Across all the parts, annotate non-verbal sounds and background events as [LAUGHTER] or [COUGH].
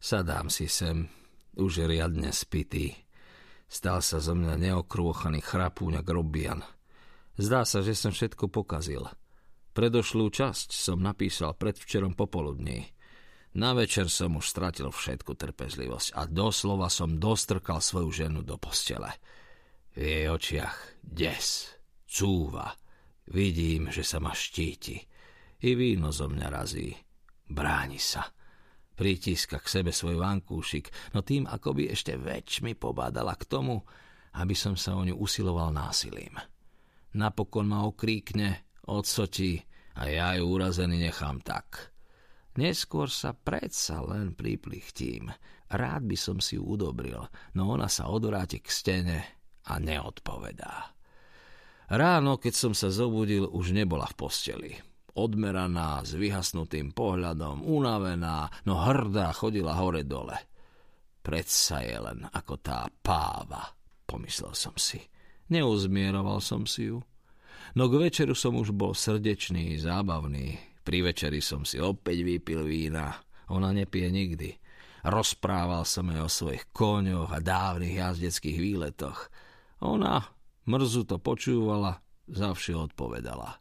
Sadám si sem, už riadne spitý. Stal sa zo mňa neokrôchaný chrapúňa grobian. Zdá sa, že som všetko pokazil. Predošlú časť som napísal predvčerom popoludní. Na večer som už stratil všetku trpezlivosť a doslova som dostrkal svoju ženu do postele. V jej očiach des, cúva. Vidím, že sa ma štíti. I víno zo mňa razí. Bráni sa. Pritíska k sebe svoj vankúšik, no tým akoby ešte väčšmi pobádala k tomu, aby som sa o ňu usiloval násilím. Napokon ma okríkne, odsotí a ja ju urazený nechám tak. Neskôr sa predsa len priplichtím. Rád by som si ju udobril, no ona sa odvráti k stene a neodpovedá. Ráno, keď som sa zobudil, už nebola v posteli. Odmeraná, s vyhasnutým pohľadom, unavená, no hrdá chodila hore-dole. Predsa je len ako tá páva, pomyslel som si. Neuzmieroval som si ju. No k večeru som už bol srdečný, zábavný, pri večeri som si opäť vypil vína. Ona nepije nikdy. Rozprával som jej o svojich koňoch a dávnych jazdeckých výletoch. Ona mrzu to počúvala, zavše odpovedala.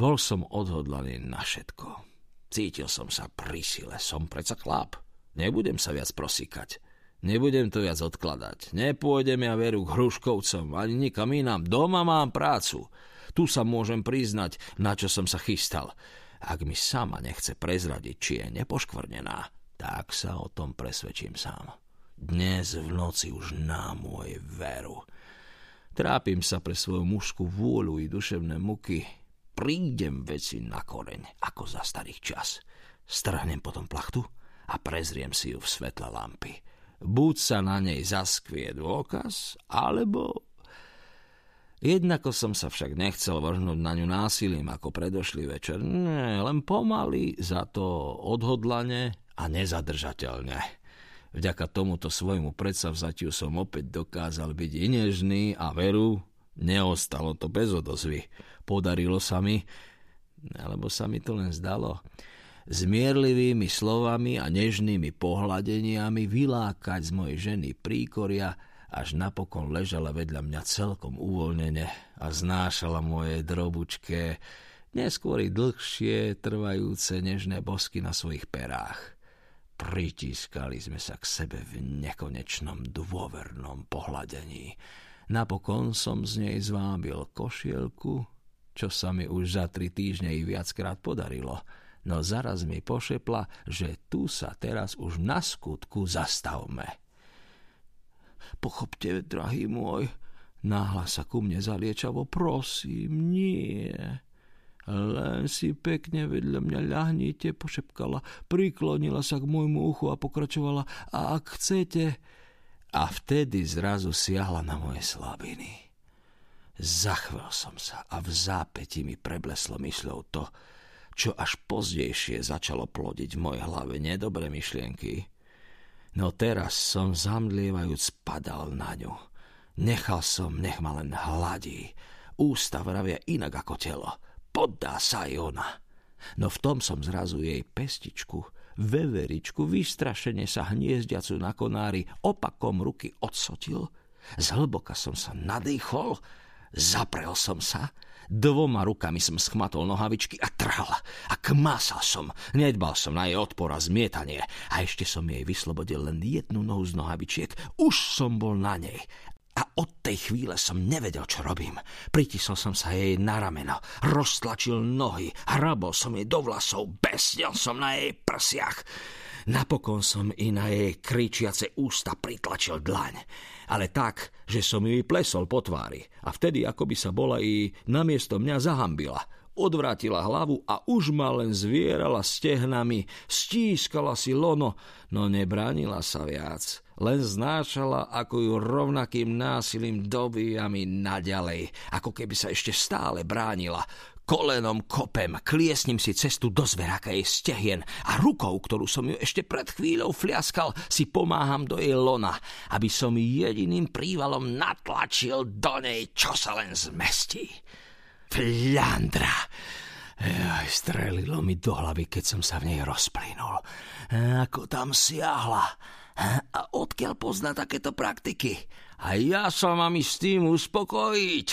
Bol som odhodlaný na všetko. Cítil som sa pri sile, som preca chlap. Nebudem sa viac prosíkať. Nebudem to viac odkladať. Nepôjdem ja veru k hruškovcom, ani nikam inám. Doma mám prácu. Tu sa môžem priznať, na čo som sa chystal. Ak mi sama nechce prezradiť, či je nepoškvrnená, tak sa o tom presvedčím sám. Dnes v noci už na môj veru. Trápim sa pre svoju mužskú vôľu i duševné muky. Prídem veci na koreň, ako za starých čas. Strhnem potom plachtu a prezriem si ju v svetle lampy. Buď sa na nej zaskvie dôkaz, alebo Jednako som sa však nechcel vrhnúť na ňu násilím ako predošlý večer. Nie, len pomaly, za to odhodlane a nezadržateľne. Vďaka tomuto svojmu predsavzatiu som opäť dokázal byť inežný a veru, neostalo to bez odozvy. Podarilo sa mi, alebo sa mi to len zdalo, zmierlivými slovami a nežnými pohľadeniami vylákať z mojej ženy príkoria až napokon ležala vedľa mňa celkom uvoľnene a znášala moje drobučké, neskôr i dlhšie trvajúce nežné bosky na svojich perách. Pritískali sme sa k sebe v nekonečnom dôvernom pohľadení. Napokon som z nej zvábil košielku, čo sa mi už za tri týždne i viackrát podarilo, no zaraz mi pošepla, že tu sa teraz už na skutku zastavme. Pochopte, drahý môj, náhla sa ku mne zaliečavo, prosím, nie. Len si pekne vedľa mňa ľahnite, pošepkala, priklonila sa k môjmu uchu a pokračovala, a ak chcete... A vtedy zrazu siahla na moje slabiny. Zachvel som sa a v zápäti mi prebleslo myšľou to, čo až pozdejšie začalo plodiť v mojej hlave nedobré myšlienky. No teraz som zamdlievajúc padal na ňu. Nechal som, nech ma len hladí. Ústa vravia inak ako telo. Poddá sa aj ona. No v tom som zrazu jej pestičku, veveričku, vystrašene sa hniezdiacu na konári, opakom ruky odsotil. Zhlboka som sa nadýchol, zaprel som sa Dvoma rukami som schmatol nohavičky a trhal. A kmásal som. Nedbal som na jej odpor a zmietanie. A ešte som jej vyslobodil len jednu nohu z nohavičiek. Už som bol na nej. A od tej chvíle som nevedel, čo robím. Pritisol som sa jej na rameno, roztlačil nohy, hrabol som jej do vlasov, besnil som na jej prsiach. Napokon som i na jej kričiace ústa pritlačil dlaň ale tak, že som jej plesol po tvári a vtedy ako by sa bola i namiesto mňa zahambila. Odvrátila hlavu a už ma len zvierala stehnami, stískala si lono, no nebránila sa viac. Len znášala, ako ju rovnakým násilím dobíja mi naďalej, ako keby sa ešte stále bránila. Kolenom kopem, kliesním si cestu do zveráka jej stehien a rukou, ktorú som ju ešte pred chvíľou fliaskal, si pomáham do jej lona, aby som jediným prívalom natlačil do nej, čo sa len zmestí. Flandra! Aj strelilo mi do hlavy, keď som sa v nej rozplynul. Ako tam siahla. A odkiaľ pozná takéto praktiky? A ja sa mám s tým uspokojiť.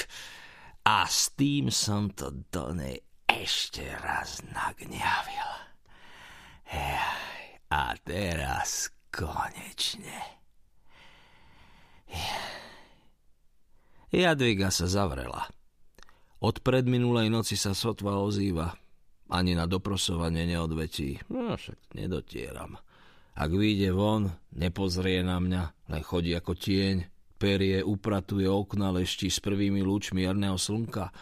A s tým som to do nej ešte raz nagňavil. A teraz konečne. Jadviga sa zavrela. Od predminulej noci sa sotva ozýva. Ani na doprosovanie neodvetí. No však nedotieram. Ak vyjde von, nepozrie na mňa, len chodí ako tieň, perie upratuje okna, leští s prvými lúčmi jarného slnka.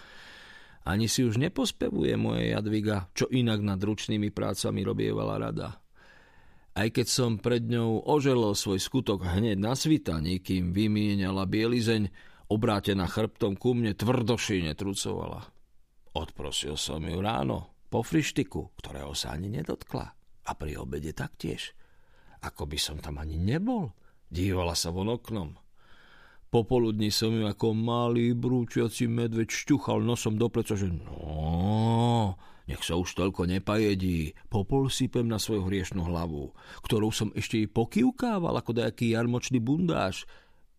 Ani si už nepospevuje moje Jadviga, čo inak nad ručnými prácami robievala rada. Aj keď som pred ňou oželol svoj skutok hneď na svitaní, kým vymieniala bielizeň, obrátená chrbtom ku mne tvrdoši netrucovala. Odprosil som ju ráno, po frištiku, ktorého sa ani nedotkla. A pri obede taktiež. Ako by som tam ani nebol. Dívala sa von oknom. Popoludní som ju ako malý brúčiaci medveď šťuchal nosom do pleca, že no, nech sa už toľko nepajedí, popol sypem na svoju hriešnú hlavu, ktorou som ešte i pokývkával ako dajaký jarmočný bundáš.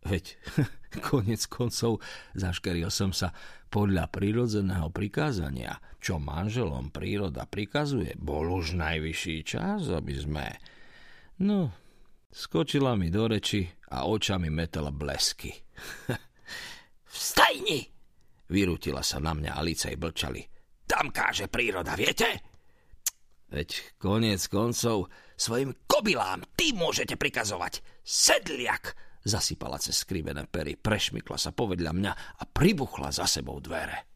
Veď, [LAUGHS] [LAUGHS] konec koncov, zaškeril som sa podľa prírodzeného prikázania, čo manželom príroda prikazuje. Bol už najvyšší čas, aby sme... No, skočila mi do reči a očami metala blesky. [LAUGHS] Vstajni! Vyrútila sa na mňa a i blčali. Tam káže príroda, viete? Veď koniec koncov svojim kobylám ty môžete prikazovať. Sedliak! Zasypala cez skrivené pery, prešmykla sa povedľa mňa a pribuchla za sebou dvere.